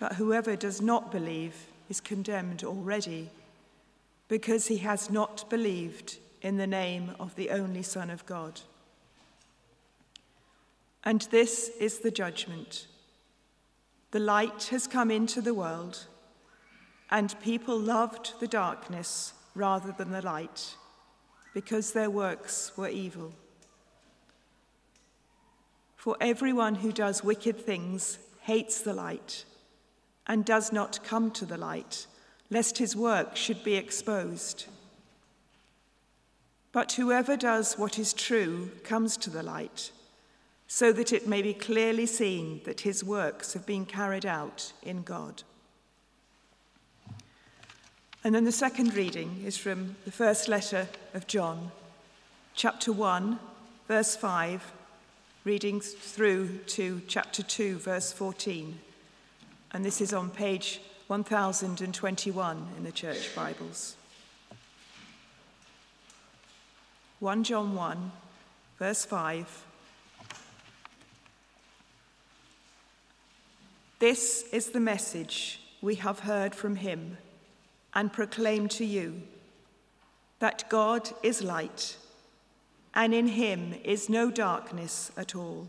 but whoever does not believe is condemned already, because he has not believed in the name of the only Son of God. And this is the judgment. The light has come into the world, and people loved the darkness rather than the light, because their works were evil. For everyone who does wicked things hates the light and does not come to the light, lest his work should be exposed. But whoever does what is true comes to the light, so that it may be clearly seen that his works have been carried out in God. And then the second reading is from the first letter of John, chapter 1, verse 5, reading through to chapter 2, verse 14 and this is on page 1021 in the Church Bibles. 1 John 1, verse 5. This is the message we have heard from him and proclaim to you that God is light, and in him is no darkness at all.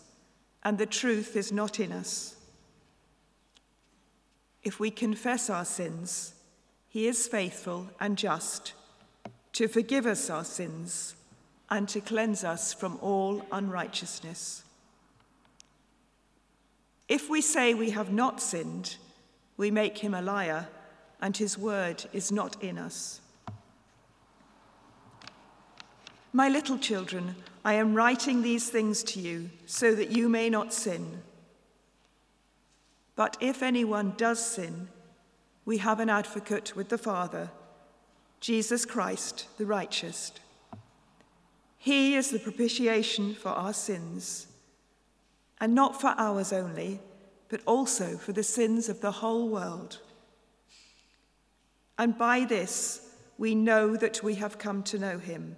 and the truth is not in us. If we confess our sins, he is faithful and just to forgive us our sins and to cleanse us from all unrighteousness. If we say we have not sinned, we make him a liar, and his word is not in us. My little children, I am writing these things to you so that you may not sin. But if anyone does sin, we have an advocate with the Father, Jesus Christ, the righteous. He is the propitiation for our sins, and not for ours only, but also for the sins of the whole world. And by this we know that we have come to know him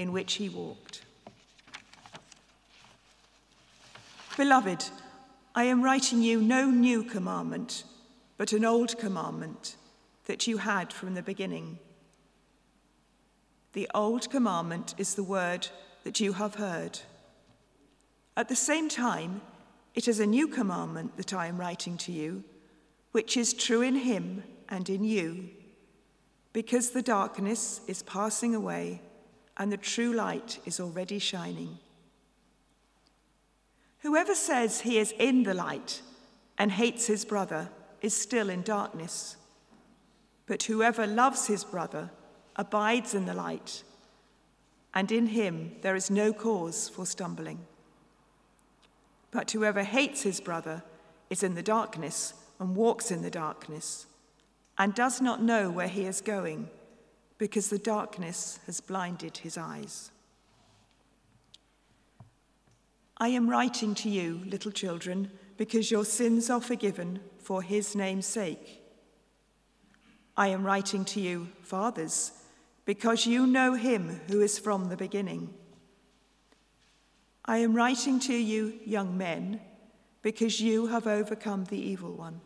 in which he walked. Beloved, I am writing you no new commandment, but an old commandment that you had from the beginning. The old commandment is the word that you have heard. At the same time, it is a new commandment that I am writing to you, which is true in him and in you, because the darkness is passing away and the true light is already shining. Whoever says he is in the light and hates his brother is still in darkness. But whoever loves his brother abides in the light, and in him there is no cause for stumbling. But whoever hates his brother is in the darkness and walks in the darkness, and does not know where he is going because the darkness has blinded his eyes. I am writing to you, little children, because your sins are forgiven for his name's sake. I am writing to you, fathers, because you know him who is from the beginning. I am writing to you, young men, because you have overcome the evil one.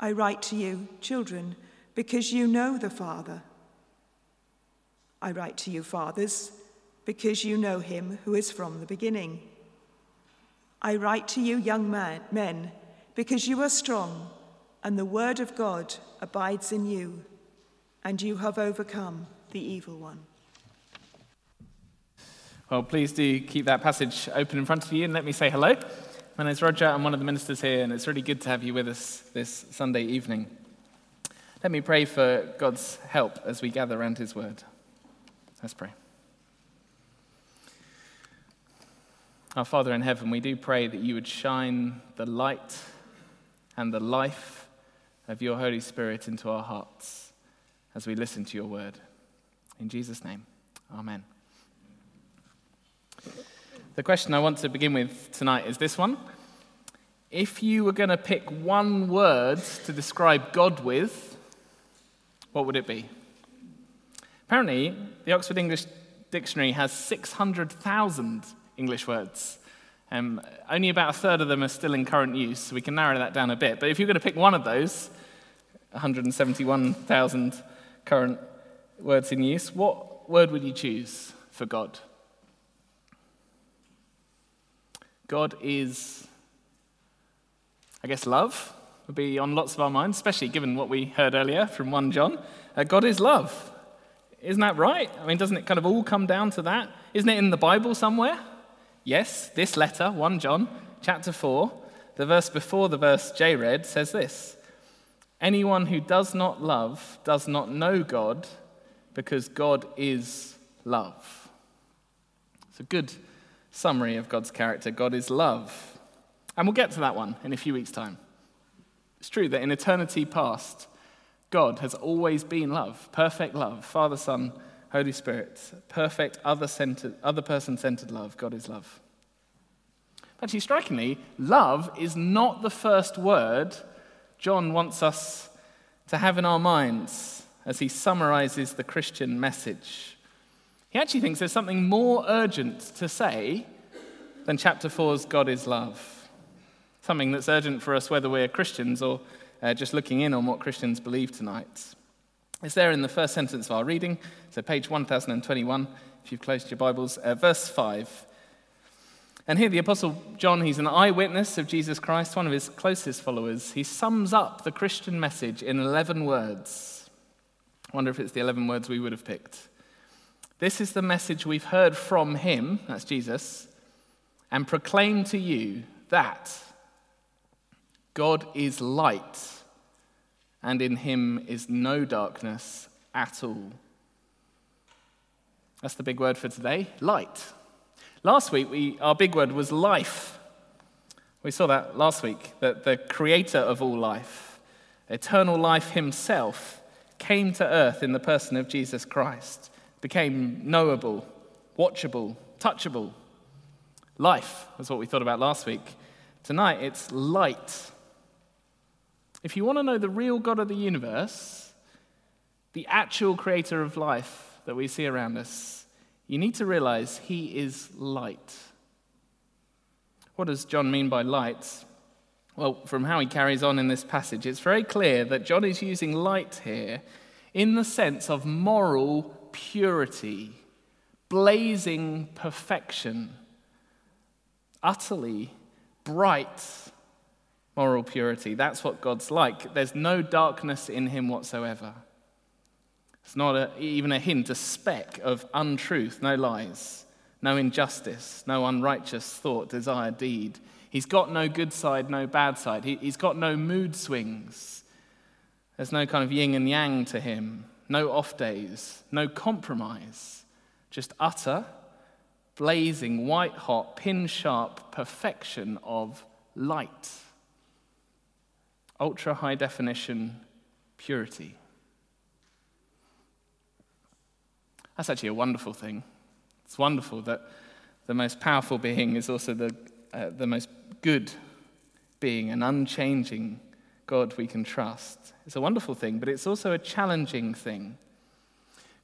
I write to you, children, because you know the Father. I write to you, fathers, because you know him who is from the beginning. I write to you, young man, men, because you are strong, and the word of God abides in you, and you have overcome the evil one. Well, please do keep that passage open in front of you and let me say hello. My name is Roger. I'm one of the ministers here, and it's really good to have you with us this Sunday evening. Let me pray for God's help as we gather around His word. Let's pray. Our Father in heaven, we do pray that you would shine the light and the life of your Holy Spirit into our hearts as we listen to your word. In Jesus' name, amen. The question I want to begin with tonight is this one. If you were going to pick one word to describe God with, what would it be? Apparently, the Oxford English Dictionary has 600,000 English words. Um, only about a third of them are still in current use, so we can narrow that down a bit. But if you're going to pick one of those, 171,000 current words in use, what word would you choose for God? God is, I guess, love would be on lots of our minds, especially given what we heard earlier from 1 John. Uh, God is love. Isn't that right? I mean, doesn't it kind of all come down to that? Isn't it in the Bible somewhere? Yes, this letter, 1 John, chapter 4, the verse before the verse Jay read, says this Anyone who does not love does not know God, because God is love. It's a good summary of God's character. God is love. And we'll get to that one in a few weeks' time. It's true that in eternity past, God has always been love, perfect love, Father, Son, Holy Spirit, perfect other, other person centered love. God is love. Actually, strikingly, love is not the first word John wants us to have in our minds as he summarizes the Christian message. He actually thinks there's something more urgent to say than chapter 4's God is love. Something that's urgent for us whether we're Christians or uh, just looking in on what Christians believe tonight. It's there in the first sentence of our reading, so page 1021, if you've closed your Bibles, uh, verse 5. And here, the Apostle John, he's an eyewitness of Jesus Christ, one of his closest followers. He sums up the Christian message in 11 words. I wonder if it's the 11 words we would have picked. This is the message we've heard from him, that's Jesus, and proclaim to you that God is light, and in him is no darkness at all. That's the big word for today light. Last week, we, our big word was life. We saw that last week, that the creator of all life, eternal life himself, came to earth in the person of Jesus Christ, became knowable, watchable, touchable. Life was what we thought about last week. Tonight, it's light. If you want to know the real God of the universe, the actual creator of life that we see around us, you need to realize he is light. What does John mean by light? Well, from how he carries on in this passage, it's very clear that John is using light here in the sense of moral purity, blazing perfection, utterly bright moral purity. That's what God's like. There's no darkness in him whatsoever. It's not a, even a hint, a speck of untruth, no lies, no injustice, no unrighteous thought, desire, deed. He's got no good side, no bad side. He, he's got no mood swings. There's no kind of yin and yang to him, no off days, no compromise, just utter, blazing, white hot, pin sharp perfection of light ultra high definition purity. That's actually a wonderful thing. It's wonderful that the most powerful being is also the, uh, the most good being, an unchanging God we can trust. It's a wonderful thing, but it's also a challenging thing.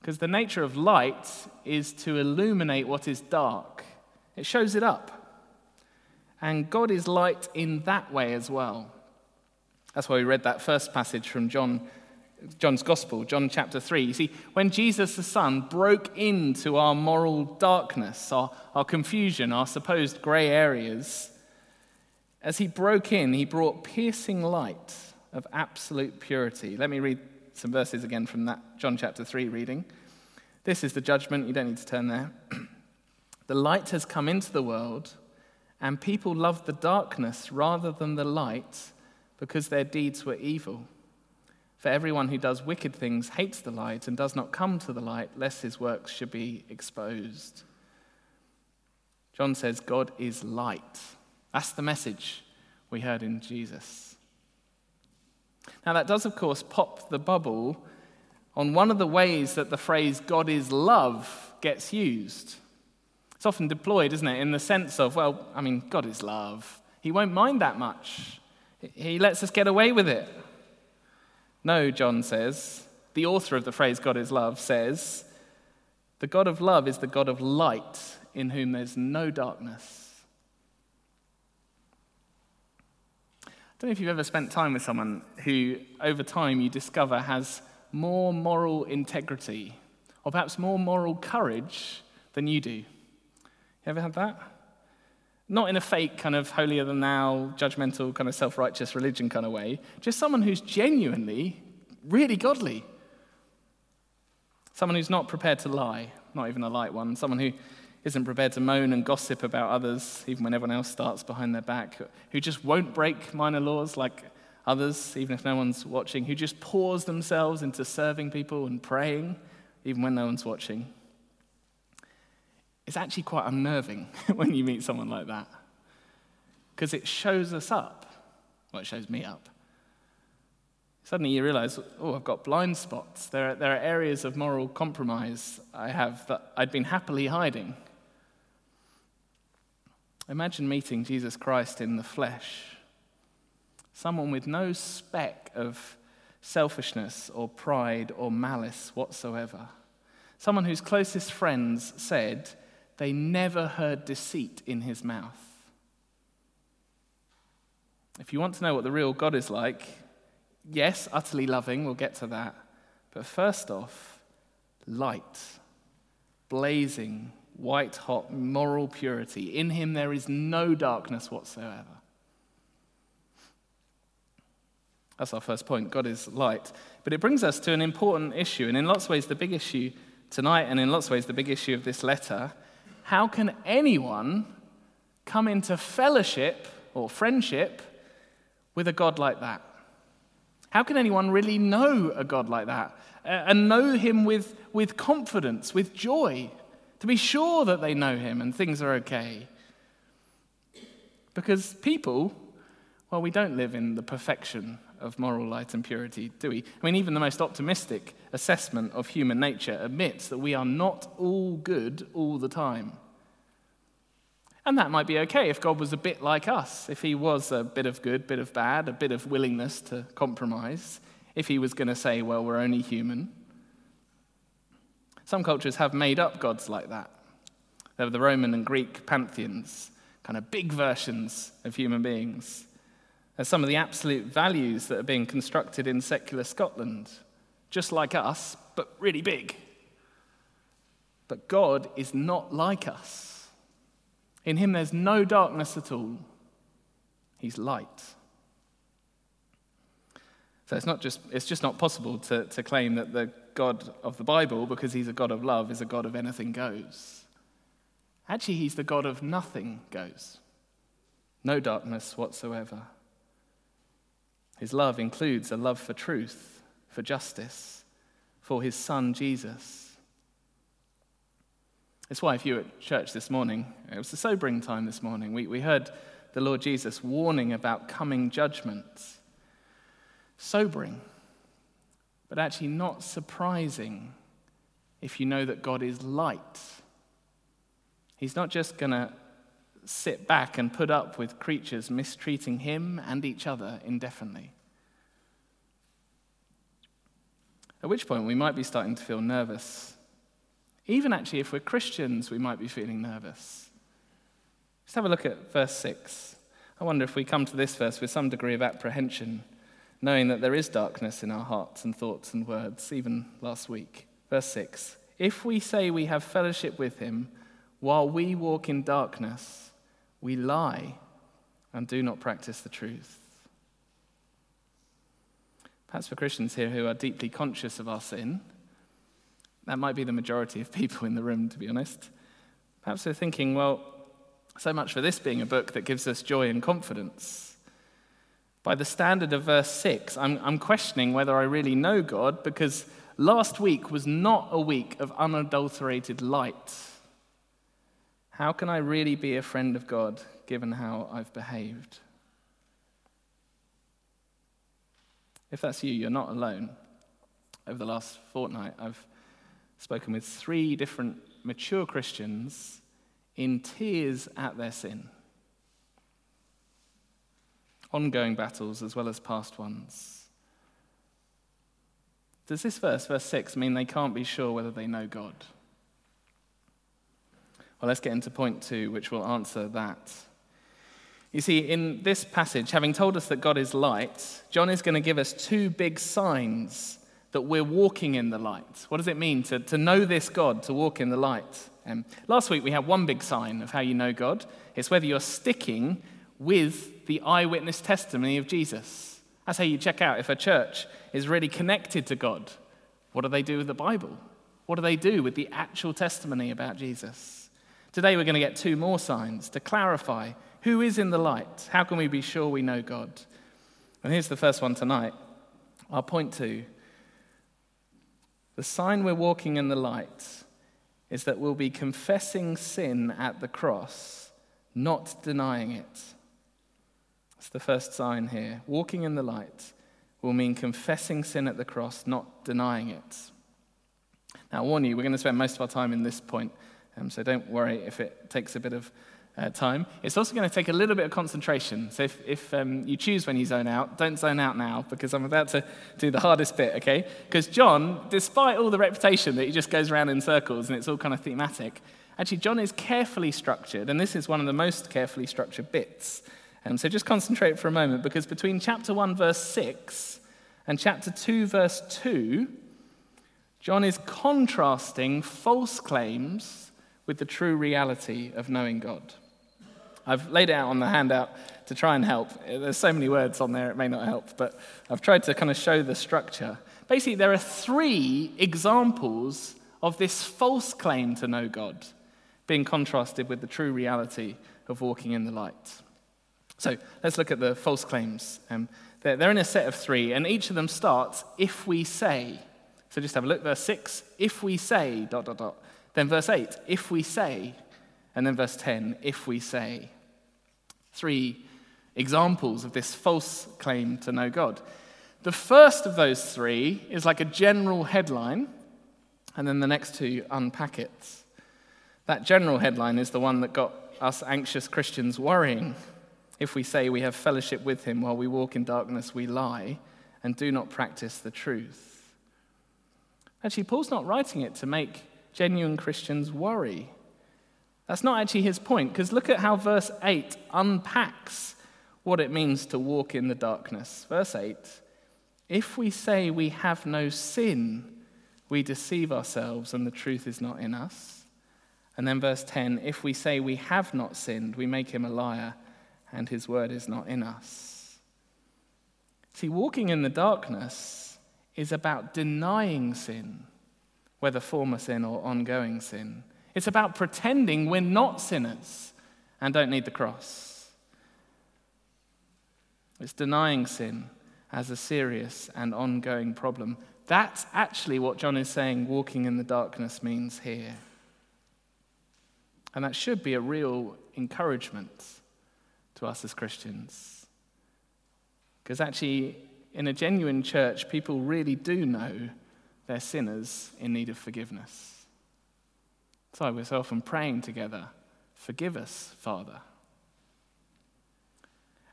Because the nature of light is to illuminate what is dark, it shows it up. And God is light in that way as well. That's why we read that first passage from John, John's Gospel, John chapter 3. You see, when Jesus the Son broke into our moral darkness, our, our confusion, our supposed grey areas, as he broke in, he brought piercing light of absolute purity. Let me read some verses again from that John chapter 3 reading. This is the judgment. You don't need to turn there. the light has come into the world, and people love the darkness rather than the light because their deeds were evil. For everyone who does wicked things hates the light and does not come to the light, lest his works should be exposed. John says, God is light. That's the message we heard in Jesus. Now, that does, of course, pop the bubble on one of the ways that the phrase God is love gets used. It's often deployed, isn't it, in the sense of, well, I mean, God is love. He won't mind that much, He lets us get away with it. No, John says, the author of the phrase God is love says, the God of love is the God of light in whom there's no darkness. I don't know if you've ever spent time with someone who, over time, you discover has more moral integrity or perhaps more moral courage than you do. You ever had that? Not in a fake, kind of holier than thou, judgmental, kind of self righteous religion kind of way, just someone who's genuinely really godly. Someone who's not prepared to lie, not even a light one. Someone who isn't prepared to moan and gossip about others, even when everyone else starts behind their back, who just won't break minor laws like others, even if no one's watching, who just pours themselves into serving people and praying, even when no one's watching. It's actually quite unnerving when you meet someone like that, because it shows us up. Well, it shows me up. Suddenly you realize, oh, I've got blind spots. There are, there are areas of moral compromise I have that I'd been happily hiding. Imagine meeting Jesus Christ in the flesh, someone with no speck of selfishness or pride or malice whatsoever, someone whose closest friends said they never heard deceit in his mouth. If you want to know what the real God is like, yes, utterly loving, we'll get to that. But first off, light, blazing, white hot moral purity. In him there is no darkness whatsoever. That's our first point. God is light. But it brings us to an important issue, and in lots of ways, the big issue tonight, and in lots of ways, the big issue of this letter. How can anyone come into fellowship or friendship with a God like that? How can anyone really know a God like that uh, and know him with, with confidence, with joy? to be sure that they know him and things are okay. Because people, well, we don't live in the perfection of moral light and purity, do we? I mean, even the most optimistic assessment of human nature admits that we are not all good all the time. And that might be okay if God was a bit like us, if he was a bit of good, bit of bad, a bit of willingness to compromise, if he was going to say, well, we're only human. Some cultures have made up gods like that. There were the Roman and Greek pantheons, kind of big versions of human beings. There's some of the absolute values that are being constructed in secular Scotland, just like us, but really big. But God is not like us. In Him, there's no darkness at all, He's light. So it's, not just, it's just not possible to, to claim that the God of the Bible, because he's a God of love, is a God of anything goes. Actually, he's the God of nothing goes, no darkness whatsoever. His love includes a love for truth, for justice, for his son Jesus. That's why, if you were at church this morning, it was a sobering time this morning. We, we heard the Lord Jesus warning about coming judgments. Sobering but actually not surprising if you know that God is light. He's not just going to sit back and put up with creatures mistreating him and each other indefinitely. At which point we might be starting to feel nervous. Even actually, if we're Christians, we might be feeling nervous. Let's have a look at verse 6. I wonder if we come to this verse with some degree of apprehension, knowing that there is darkness in our hearts and thoughts and words, even last week. Verse 6 If we say we have fellowship with him while we walk in darkness, we lie and do not practice the truth. Perhaps for Christians here who are deeply conscious of our sin, that might be the majority of people in the room, to be honest. Perhaps they're thinking, well, so much for this being a book that gives us joy and confidence. By the standard of verse 6, I'm, I'm questioning whether I really know God because last week was not a week of unadulterated light. How can I really be a friend of God given how I've behaved? If that's you, you're not alone. Over the last fortnight, I've spoken with three different mature Christians in tears at their sin. Ongoing battles as well as past ones. Does this verse, verse 6, mean they can't be sure whether they know God? Well, let's get into point two, which will answer that. You see, in this passage, having told us that God is light, John is going to give us two big signs that we're walking in the light. What does it mean to, to know this God, to walk in the light? Um, last week we had one big sign of how you know God. It's whether you're sticking with the eyewitness testimony of Jesus. That's how you check out if a church is really connected to God. What do they do with the Bible? What do they do with the actual testimony about Jesus? Today we're going to get two more signs to clarify who is in the light. How can we be sure we know God? And here's the first one tonight. I'll point to the sign we're walking in the light is that we'll be confessing sin at the cross, not denying it. That's the first sign here. Walking in the light will mean confessing sin at the cross, not denying it. Now, I warn you, we're going to spend most of our time in this point, um, so don't worry if it takes a bit of uh, time. It's also going to take a little bit of concentration. So if, if um, you choose when you zone out, don't zone out now because I'm about to do the hardest bit, okay? Because John, despite all the reputation that he just goes around in circles and it's all kind of thematic, actually, John is carefully structured, and this is one of the most carefully structured bits. Um, so just concentrate for a moment because between chapter 1, verse 6 and chapter 2, verse 2, John is contrasting false claims with the true reality of knowing God. I've laid it out on the handout to try and help. There's so many words on there, it may not help, but I've tried to kind of show the structure. Basically, there are three examples of this false claim to know God being contrasted with the true reality of walking in the light. So let's look at the false claims. Um, they're, they're in a set of three, and each of them starts if we say. So just have a look. Verse 6, if we say, dot, dot, dot. Then verse 8, if we say. And then verse 10, if we say. Three examples of this false claim to know God. The first of those three is like a general headline, and then the next two unpack it. That general headline is the one that got us anxious Christians worrying. If we say we have fellowship with him while we walk in darkness, we lie and do not practice the truth. Actually, Paul's not writing it to make genuine Christians worry. That's not actually his point, because look at how verse 8 unpacks what it means to walk in the darkness. Verse 8 If we say we have no sin, we deceive ourselves and the truth is not in us. And then verse 10 If we say we have not sinned, we make him a liar and his word is not in us. See, walking in the darkness is about denying sin, whether former sin or ongoing sin. It's about pretending we're not sinners and don't need the cross. It's denying sin as a serious and ongoing problem. That's actually what John is saying walking in the darkness means here. And that should be a real encouragement to us as Christians. Because actually, in a genuine church, people really do know they're sinners in need of forgiveness. So we're so often praying together, Forgive us, Father.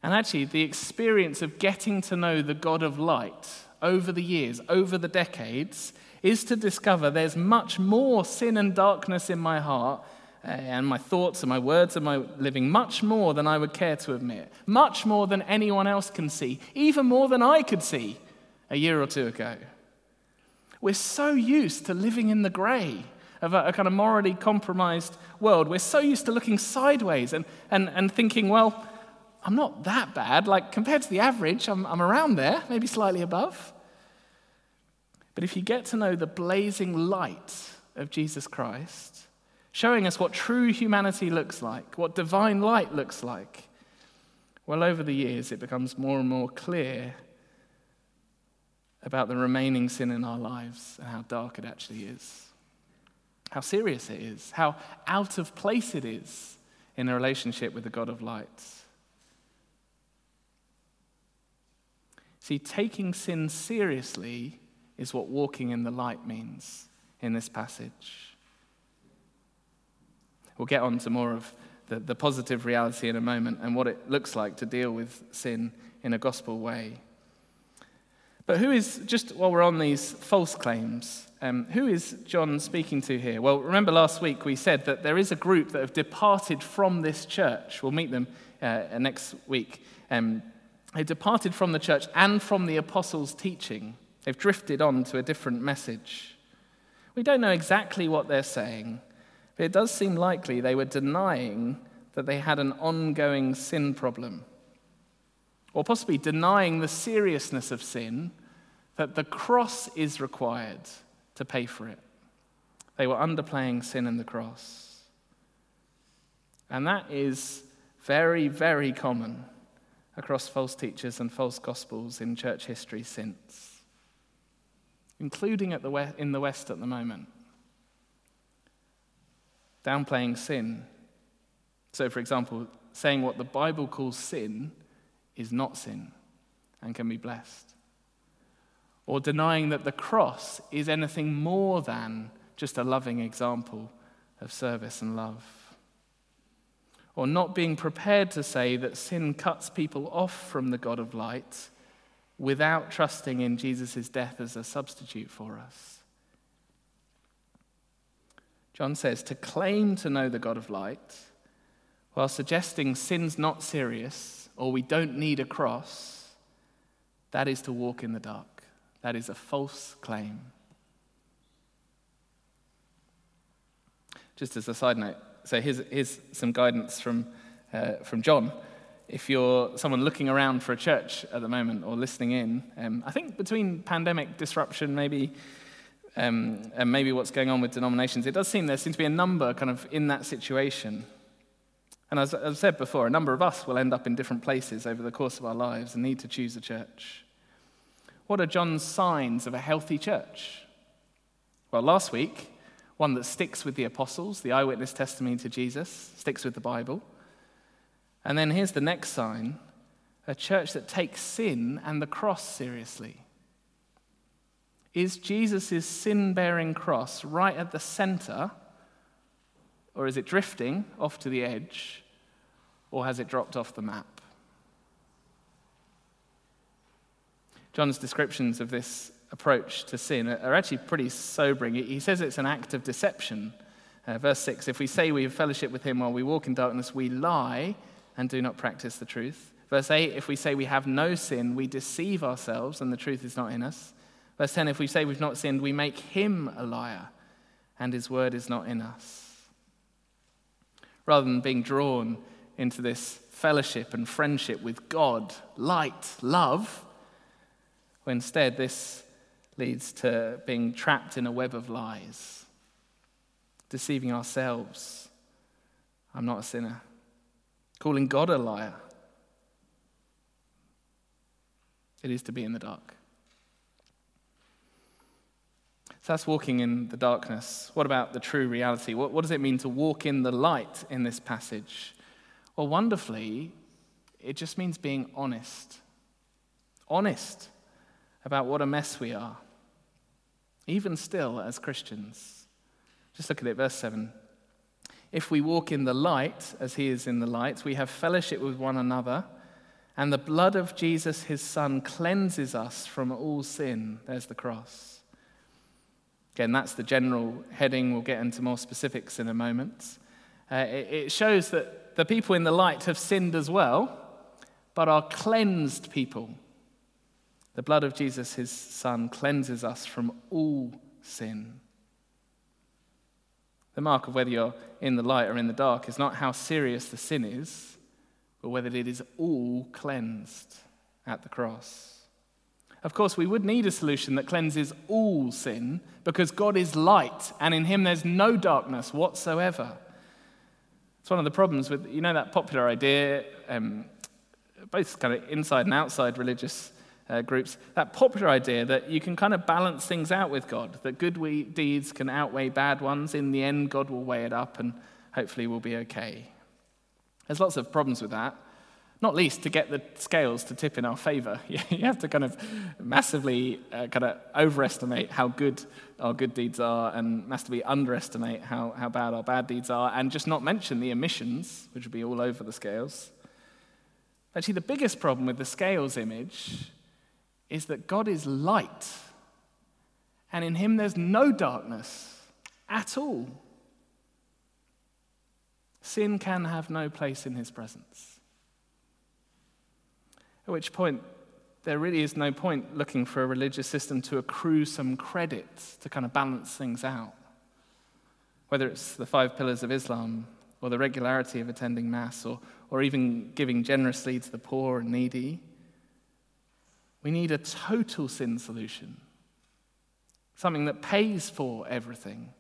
And actually, the experience of getting to know the God of light over the years, over the decades, is to discover there's much more sin and darkness in my heart uh, and my thoughts and my words and my living, much more than I would care to admit, much more than anyone else can see, even more than I could see a year or two ago. We're so used to living in the grey of a, a, kind of morally compromised world. We're so used to looking sideways and, and, and thinking, well, I'm not that bad. Like, compared to the average, I'm, I'm around there, maybe slightly above. But if you get to know the blazing light of Jesus Christ, showing us what true humanity looks like, what divine light looks like, well, over the years, it becomes more and more clear about the remaining sin in our lives and how dark it actually is, how serious it is, how out of place it is in a relationship with the God of light. See, taking sin seriously is what walking in the light means in this passage. We'll get on to more of the, the positive reality in a moment and what it looks like to deal with sin in a gospel way. But who is, just while we're on these false claims, um, who is John speaking to here? Well, remember last week we said that there is a group that have departed from this church. We'll meet them uh, next week. Um, they departed from the church and from the apostles' teaching. They've drifted on to a different message. We don't know exactly what they're saying, but it does seem likely they were denying that they had an ongoing sin problem, or possibly denying the seriousness of sin, that the cross is required to pay for it. They were underplaying sin and the cross. And that is very, very common across false teachers and false gospels in church history since including at the West, in the West at the moment. Downplaying sin. So, for example, saying what the Bible calls sin is not sin and can be blessed. Or denying that the cross is anything more than just a loving example of service and love. Or not being prepared to say that sin cuts people off from the God of light without trusting in Jesus' death as a substitute for us. John says to claim to know the God of light while suggesting sin's not serious or we don't need a cross, that is to walk in the dark. That is a false claim. Just as a side note, so here's, here's some guidance from, uh, from John if you're someone looking around for a church at the moment or listening in, um, I think between pandemic disruption, maybe, um, and maybe what's going on with denominations, it does seem there seems to be a number kind of in that situation. And as I've said before, a number of us will end up in different places over the course of our lives and need to choose a church. What are John's signs of a healthy church? Well, last week, one that sticks with the apostles, the eyewitness testimony to Jesus, sticks with the Bible. And then here's the next sign a church that takes sin and the cross seriously. Is Jesus' sin bearing cross right at the center, or is it drifting off to the edge, or has it dropped off the map? John's descriptions of this approach to sin are actually pretty sobering. He says it's an act of deception. Uh, verse 6 If we say we have fellowship with him while we walk in darkness, we lie and do not practice the truth. Verse 8, if we say we have no sin, we deceive ourselves and the truth is not in us. Verse 10, if we say we've not sinned, we make him a liar and his word is not in us. Rather than being drawn into this fellowship and friendship with God, light, love, well, instead this leads to being trapped in a web of lies, deceiving ourselves. I'm not a sinner calling God a liar. It is to be in the dark. So that's walking in the darkness. What about the true reality? What, what does it mean to walk in the light in this passage? Well, wonderfully, it just means being honest. Honest about what a mess we are, even still as Christians. Just look at it, verse 7. If we walk in the light, as he is in the light, we have fellowship with one another, And the blood of Jesus, his son, cleanses us from all sin. There's the cross. Again, that's the general heading. We'll get into more specifics in a moment. Uh, it, it shows that the people in the light have sinned as well, but are cleansed people. The blood of Jesus, his son, cleanses us from all sin. The mark of whether you're in the light or in the dark is not how serious the sin is, but whether it is all cleansed at the cross. Of course, we would need a solution that cleanses all sin because God is light and in him there's no darkness whatsoever. It's one of the problems with, you know, that popular idea, um, both kind of inside and outside religious uh, groups, that popular idea that you can kind of balance things out with God, that good we- deeds can outweigh bad ones. In the end, God will weigh it up and hopefully we'll be okay. There's lots of problems with that, not least to get the scales to tip in our favor. You have to kind of massively uh, kind of overestimate how good our good deeds are and massively underestimate how, how bad our bad deeds are, and just not mention the emissions, which would be all over the scales. Actually, the biggest problem with the scales image is that God is light, and in him there's no darkness at all. Sin can have no place in his presence. At which point, there really is no point looking for a religious system to accrue some credit to kind of balance things out. Whether it's the five pillars of Islam, or the regularity of attending Mass, or, or even giving generously to the poor and needy. We need a total sin solution, something that pays for everything.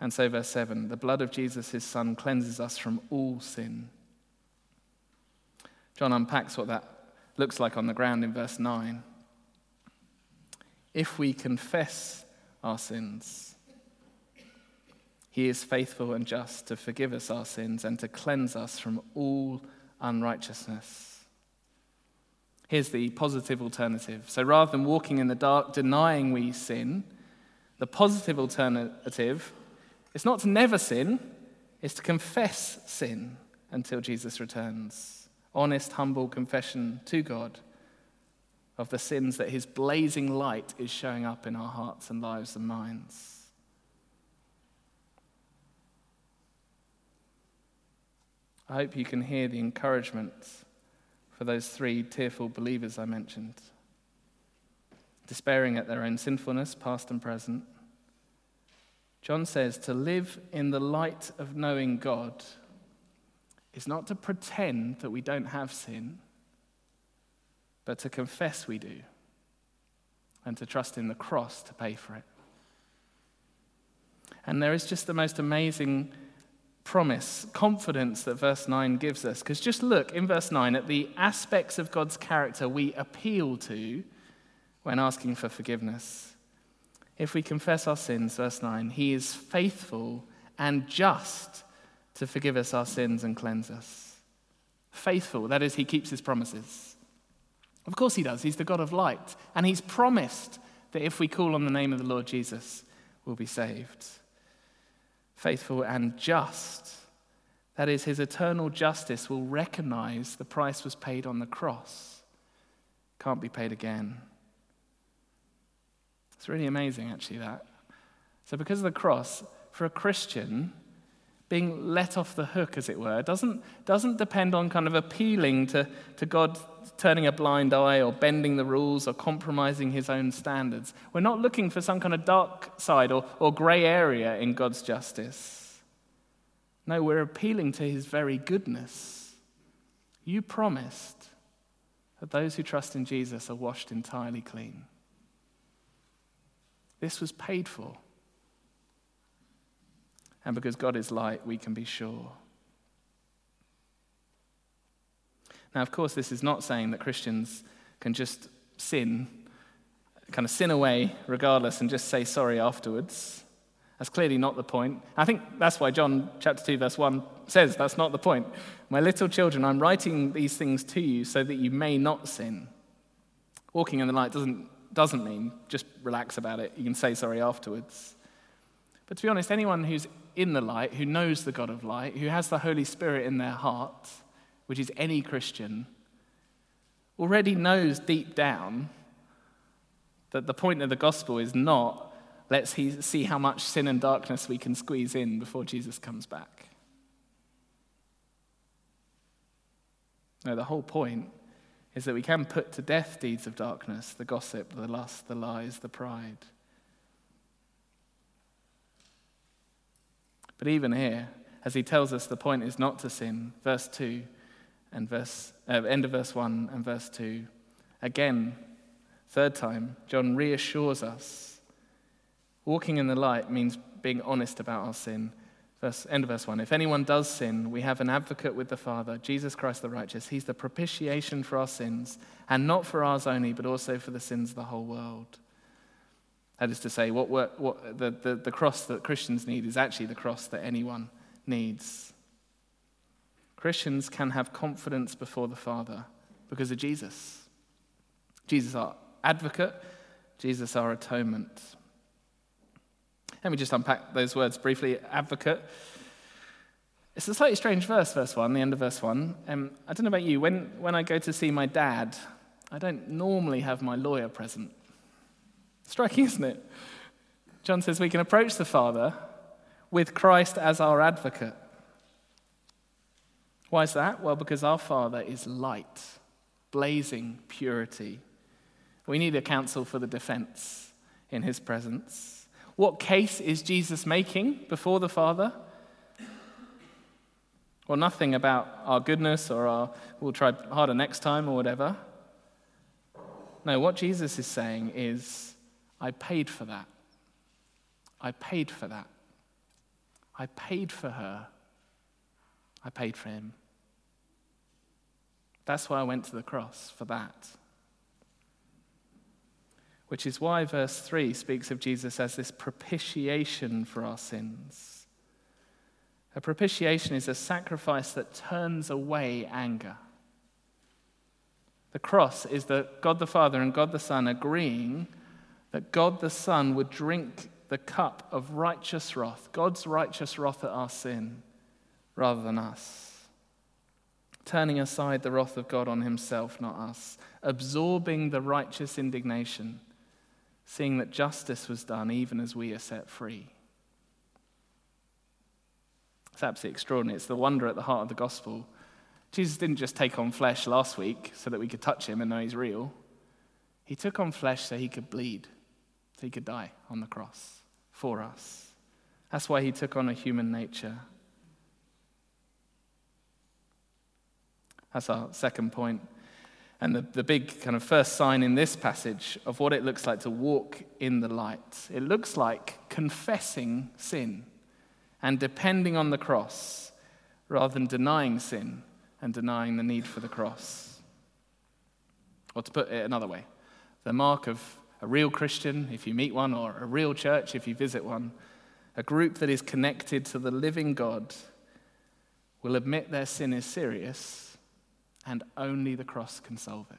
And so, verse 7 the blood of Jesus, his son, cleanses us from all sin. John unpacks what that looks like on the ground in verse 9. If we confess our sins, he is faithful and just to forgive us our sins and to cleanse us from all unrighteousness. Here's the positive alternative. So rather than walking in the dark, denying we sin, the positive alternative is not to never sin, it's to confess sin until Jesus returns. Honest, humble confession to God of the sins that his blazing light is showing up in our hearts and lives and minds. I hope you can hear the encouragement for those three tearful believers I mentioned, despairing at their own sinfulness, past and present. John says to live in the light of knowing God is not to pretend that we don't have sin, but to confess we do and to trust in the cross to pay for it. And there is just the most amazing promise, confidence that verse 9 gives us. Because just look in verse 9 at the aspects of God's character we appeal to when asking for forgiveness. If we confess our sins, verse 9, he is faithful and just to forgive us our sins and cleanse us. Faithful, that is, he keeps his promises. Of course he does. He's the God of light. And he's promised that if we call on the name of the Lord Jesus, we'll be saved faithful and just. That is, his eternal justice will recognize the price was paid on the cross. Can't be paid again. It's really amazing, actually, that. So, because of the cross, for a Christian, being let off the hook, as it were, doesn't, doesn't depend on kind of appealing to, to God turning a blind eye or bending the rules or compromising his own standards. We're not looking for some kind of dark side or, or grey area in God's justice. No, we're appealing to his very goodness. You promised that those who trust in Jesus are washed entirely clean. This was paid for. And because God is light, we can be sure. Now, of course, this is not saying that Christians can just sin, kind of sin away regardless, and just say sorry afterwards. That's clearly not the point. I think that's why John chapter 2, verse 1 says that's not the point. My little children, I'm writing these things to you so that you may not sin. Walking in the light doesn't, doesn't mean just relax about it. You can say sorry afterwards. But to be honest, anyone who's in the light, who knows the God of light, who has the Holy Spirit in their heart, which is any Christian, already knows deep down that the point of the gospel is not let's see how much sin and darkness we can squeeze in before Jesus comes back. No, the whole point is that we can put to death deeds of darkness the gossip, the lust, the lies, the pride. But even here, as he tells us the point is not to sin, verse 2 and verse, uh, end of verse 1 and verse 2, again, third time, John reassures us. Walking in the light means being honest about our sin Verse, end of verse 1. If anyone does sin, we have an advocate with the Father, Jesus Christ the righteous. He's the propitiation for our sins, and not for ours only, but also for the sins of the whole world. That is to say, what, what the, the, the cross that Christians need is actually the cross that anyone needs. Christians can have confidence before the Father because of Jesus. Jesus, our advocate, Jesus, our atonement. Let me just unpack those words briefly. Advocate. It's a slightly strange verse, verse 1, the end of verse 1. Um, I don't know about you, when, when I go to see my dad, I don't normally have my lawyer present. Striking, isn't it? John says we can approach the Father with Christ as our advocate. Why is that? Well, because our Father is light, blazing purity. We need a counsel for the defense in his presence. What case is Jesus making before the Father? Well, nothing about our goodness or our, we'll try harder next time or whatever. No, what Jesus is saying is, I paid for that. I paid for that. I paid for her. I paid for him. That's why I went to the cross, for that which is why verse 3 speaks of Jesus as this propitiation for our sins. A propitiation is a sacrifice that turns away anger. The cross is that God the Father and God the Son agreeing that God the Son would drink the cup of righteous wrath, God's righteous wrath at our sin, rather than us. Turning aside the wrath of God on himself, not us. Absorbing the righteous indignation seeing that justice was done even as we are set free. It's absolutely extraordinary. It's the wonder at the heart of the gospel. Jesus didn't just take on flesh last week so that we could touch him and know he's real. He took on flesh so he could bleed, he could die on the cross for us. That's why he took on a human nature. That's our second point. And the, the big kind of first sign in this passage of what it looks like to walk in the light, it looks like confessing sin and depending on the cross rather than denying sin and denying the need for the cross. Or to put it another way, the mark of a real Christian, if you meet one, or a real church, if you visit one, a group that is connected to the living God, will admit their sin is serious and only the cross can solve it.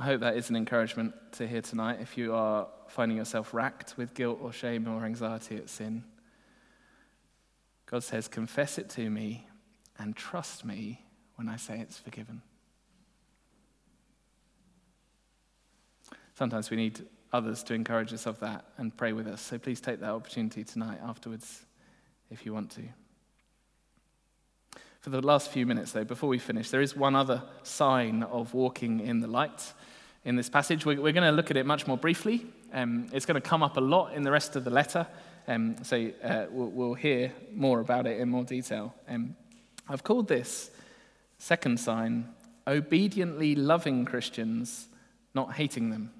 I hope that is an encouragement to hear tonight if you are finding yourself racked with guilt or shame or anxiety at sin. God says, Confess it to me and trust me when I say it's forgiven. Sometimes we need others to encourage us of that and pray with us. So please take that opportunity tonight afterwards if you want to. For the last few minutes, though, before we finish, there is one other sign of walking in the light in this passage. We're, going to look at it much more briefly. Um, it's going to come up a lot in the rest of the letter, um, so uh, we'll, we'll, hear more about it in more detail. Um, I've called this second sign obediently loving Christians, not hating them.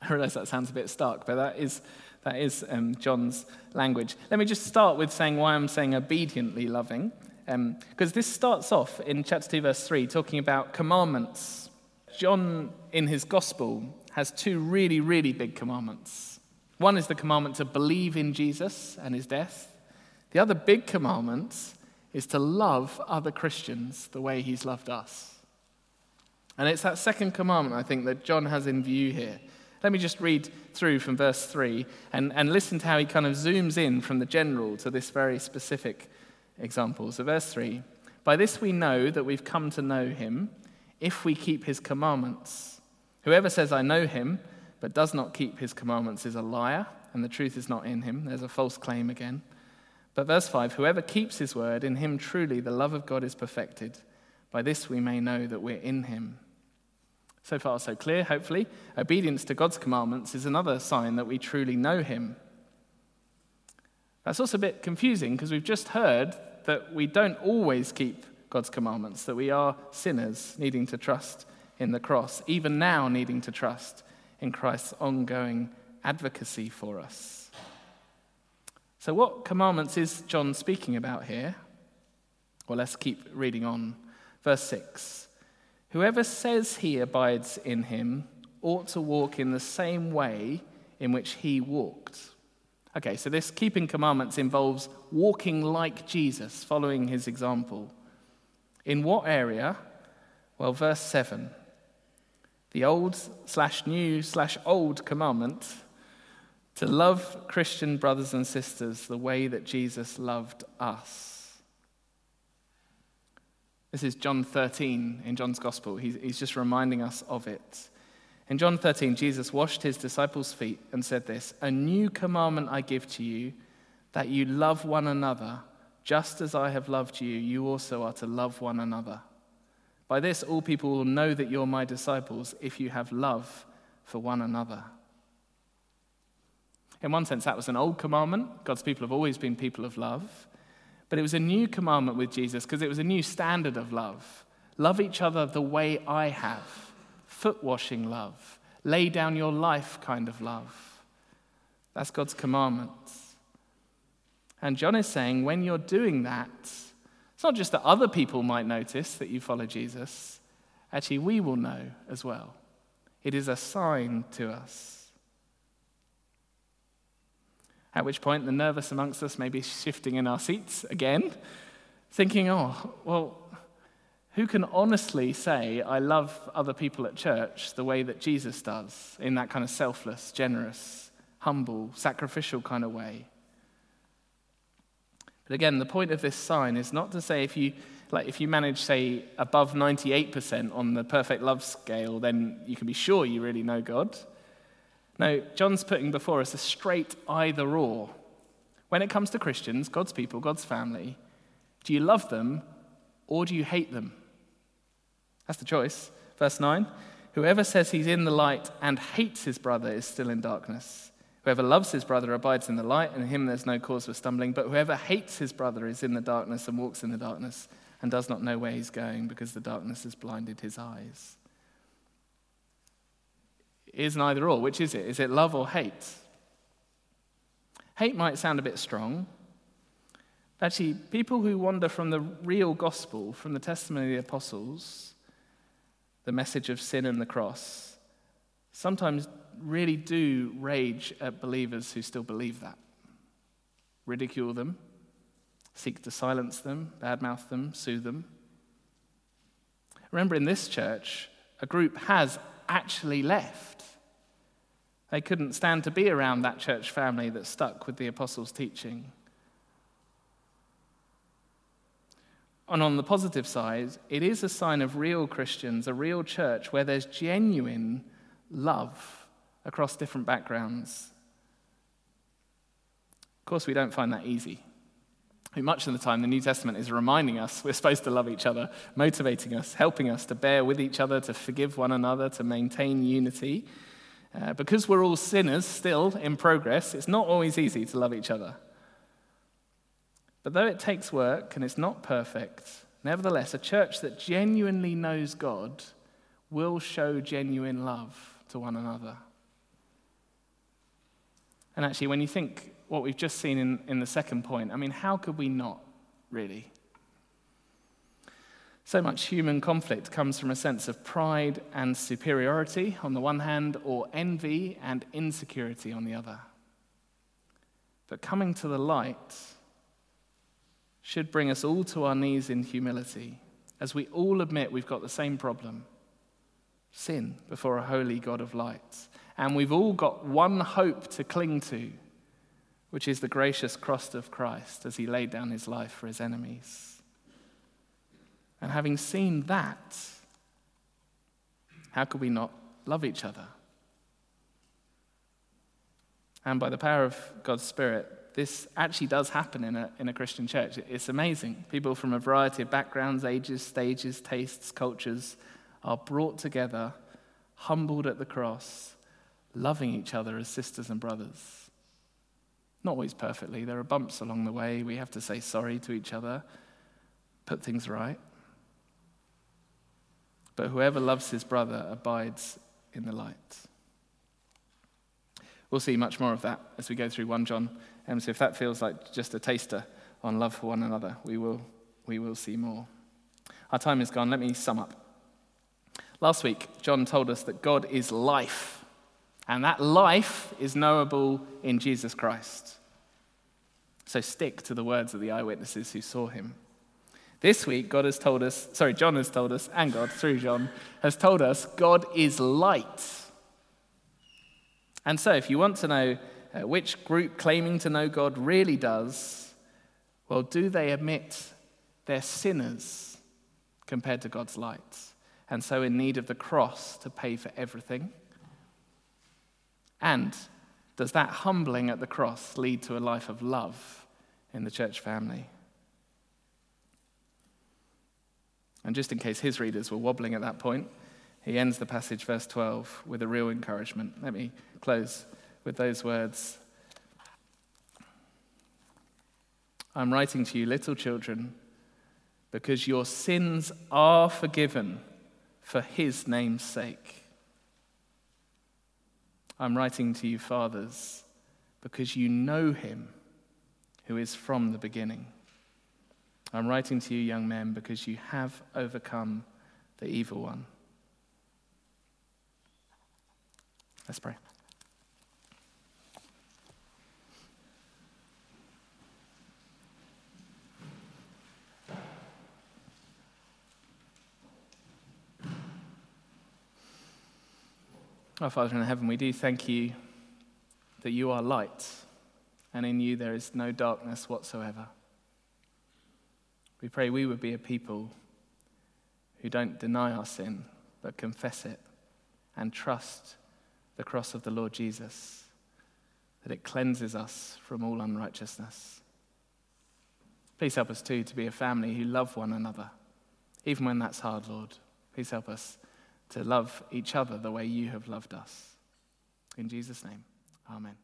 I realize that sounds a bit stark, but that is, that is um, John's language. Let me just start with saying why I'm saying obediently loving, because um, this starts off in chapter 2, verse 3, talking about commandments. John, in his gospel, has two really, really big commandments. One is the commandment to believe in Jesus and his death. The other big commandment is to love other Christians the way he's loved us. And it's that second commandment, I think, that John has in view here Let me just read through from verse 3 and, and listen to how he kind of zooms in from the general to this very specific example. So, verse 3 By this we know that we've come to know him if we keep his commandments. Whoever says, I know him, but does not keep his commandments is a liar, and the truth is not in him. There's a false claim again. But verse 5 Whoever keeps his word, in him truly the love of God is perfected. By this we may know that we're in him. So far, so clear, hopefully. Obedience to God's commandments is another sign that we truly know him. That's also a bit confusing because we've just heard that we don't always keep God's commandments, that we are sinners needing to trust in the cross, even now needing to trust in Christ's ongoing advocacy for us. So, what commandments is John speaking about here? Well, let's keep reading on. Verse 6 Whoever says he abides in him ought to walk in the same way in which he walked. Okay, so this keeping commandments involves walking like Jesus, following his example. In what area? Well, verse 7. The old slash new slash old commandment to love Christian brothers and sisters the way that Jesus loved us. This is John 13 in John's Gospel. He's, he's just reminding us of it. In John 13, Jesus washed his disciples' feet and said this A new commandment I give to you, that you love one another, just as I have loved you, you also are to love one another. By this, all people will know that you're my disciples if you have love for one another. In one sense, that was an old commandment. God's people have always been people of love. But it was a new commandment with Jesus because it was a new standard of love. Love each other the way I have. Foot washing love. Lay down your life kind of love. That's God's commandments. And John is saying when you're doing that, it's not just that other people might notice that you follow Jesus, actually, we will know as well. It is a sign to us. At which point, the nervous amongst us may be shifting in our seats again, thinking, oh, well, who can honestly say, I love other people at church the way that Jesus does, in that kind of selfless, generous, humble, sacrificial kind of way? But again, the point of this sign is not to say if you, like if you manage, say, above 98% on the perfect love scale, then you can be sure you really know God. No, John's putting before us a straight either or. When it comes to Christians, God's people, God's family, do you love them or do you hate them? That's the choice. Verse 9 Whoever says he's in the light and hates his brother is still in darkness. Whoever loves his brother abides in the light, and in him there's no cause for stumbling. But whoever hates his brother is in the darkness and walks in the darkness and does not know where he's going because the darkness has blinded his eyes is neither or. Which is it? Is it love or hate? Hate might sound a bit strong. Actually, people who wander from the real gospel, from the testimony of the apostles, the message of sin and the cross, sometimes really do rage at believers who still believe that. Ridicule them, seek to silence them, badmouth them, sue them. Remember, in this church, a group has actually left. They couldn't stand to be around that church family that stuck with the apostles' teaching. And on the positive side, it is a sign of real Christians, a real church where there's genuine love across different backgrounds. Of course, we don't find that easy. Much of the time, the New Testament is reminding us we're supposed to love each other, motivating us, helping us to bear with each other, to forgive one another, to maintain unity. Uh, because we're all sinners still in progress, it's not always easy to love each other. But though it takes work and it's not perfect, nevertheless, a church that genuinely knows God will show genuine love to one another. And actually, when you think what we've just seen in, in the second point, I mean, how could we not, really? So much human conflict comes from a sense of pride and superiority on the one hand, or envy and insecurity on the other. But coming to the light should bring us all to our knees in humility as we all admit we've got the same problem sin before a holy God of light. And we've all got one hope to cling to, which is the gracious cross of Christ as he laid down his life for his enemies. And having seen that, how could we not love each other? And by the power of God's Spirit, this actually does happen in a, in a Christian church. It's amazing. People from a variety of backgrounds, ages, stages, tastes, cultures are brought together, humbled at the cross, loving each other as sisters and brothers. Not always perfectly. There are bumps along the way. We have to say sorry to each other, put things right. But whoever loves his brother abides in the light. We'll see much more of that as we go through 1 John. So if that feels like just a taster on love for one another, we will, we will see more. Our time is gone. Let me sum up. Last week, John told us that God is life, and that life is knowable in Jesus Christ. So stick to the words of the eyewitnesses who saw him. This week, God has told us, sorry, John has told us, and God, through John, has told us God is light. And so, if you want to know uh, which group claiming to know God really does, well, do they admit they're sinners compared to God's light? And so, in need of the cross to pay for everything? And does that humbling at the cross lead to a life of love in the church family? And just in case his readers were wobbling at that point, he ends the passage, verse 12, with a real encouragement. Let me close with those words I'm writing to you, little children, because your sins are forgiven for his name's sake. I'm writing to you, fathers, because you know him who is from the beginning. I'm writing to you, young men, because you have overcome the evil one. Let's pray. Our Father in heaven, we do thank you that you are light, and in you there is no darkness whatsoever. We pray we would be a people who don't deny our sin, but confess it and trust the cross of the Lord Jesus, that it cleanses us from all unrighteousness. Please help us too to be a family who love one another, even when that's hard, Lord. Please help us to love each other the way you have loved us. In Jesus' name, amen.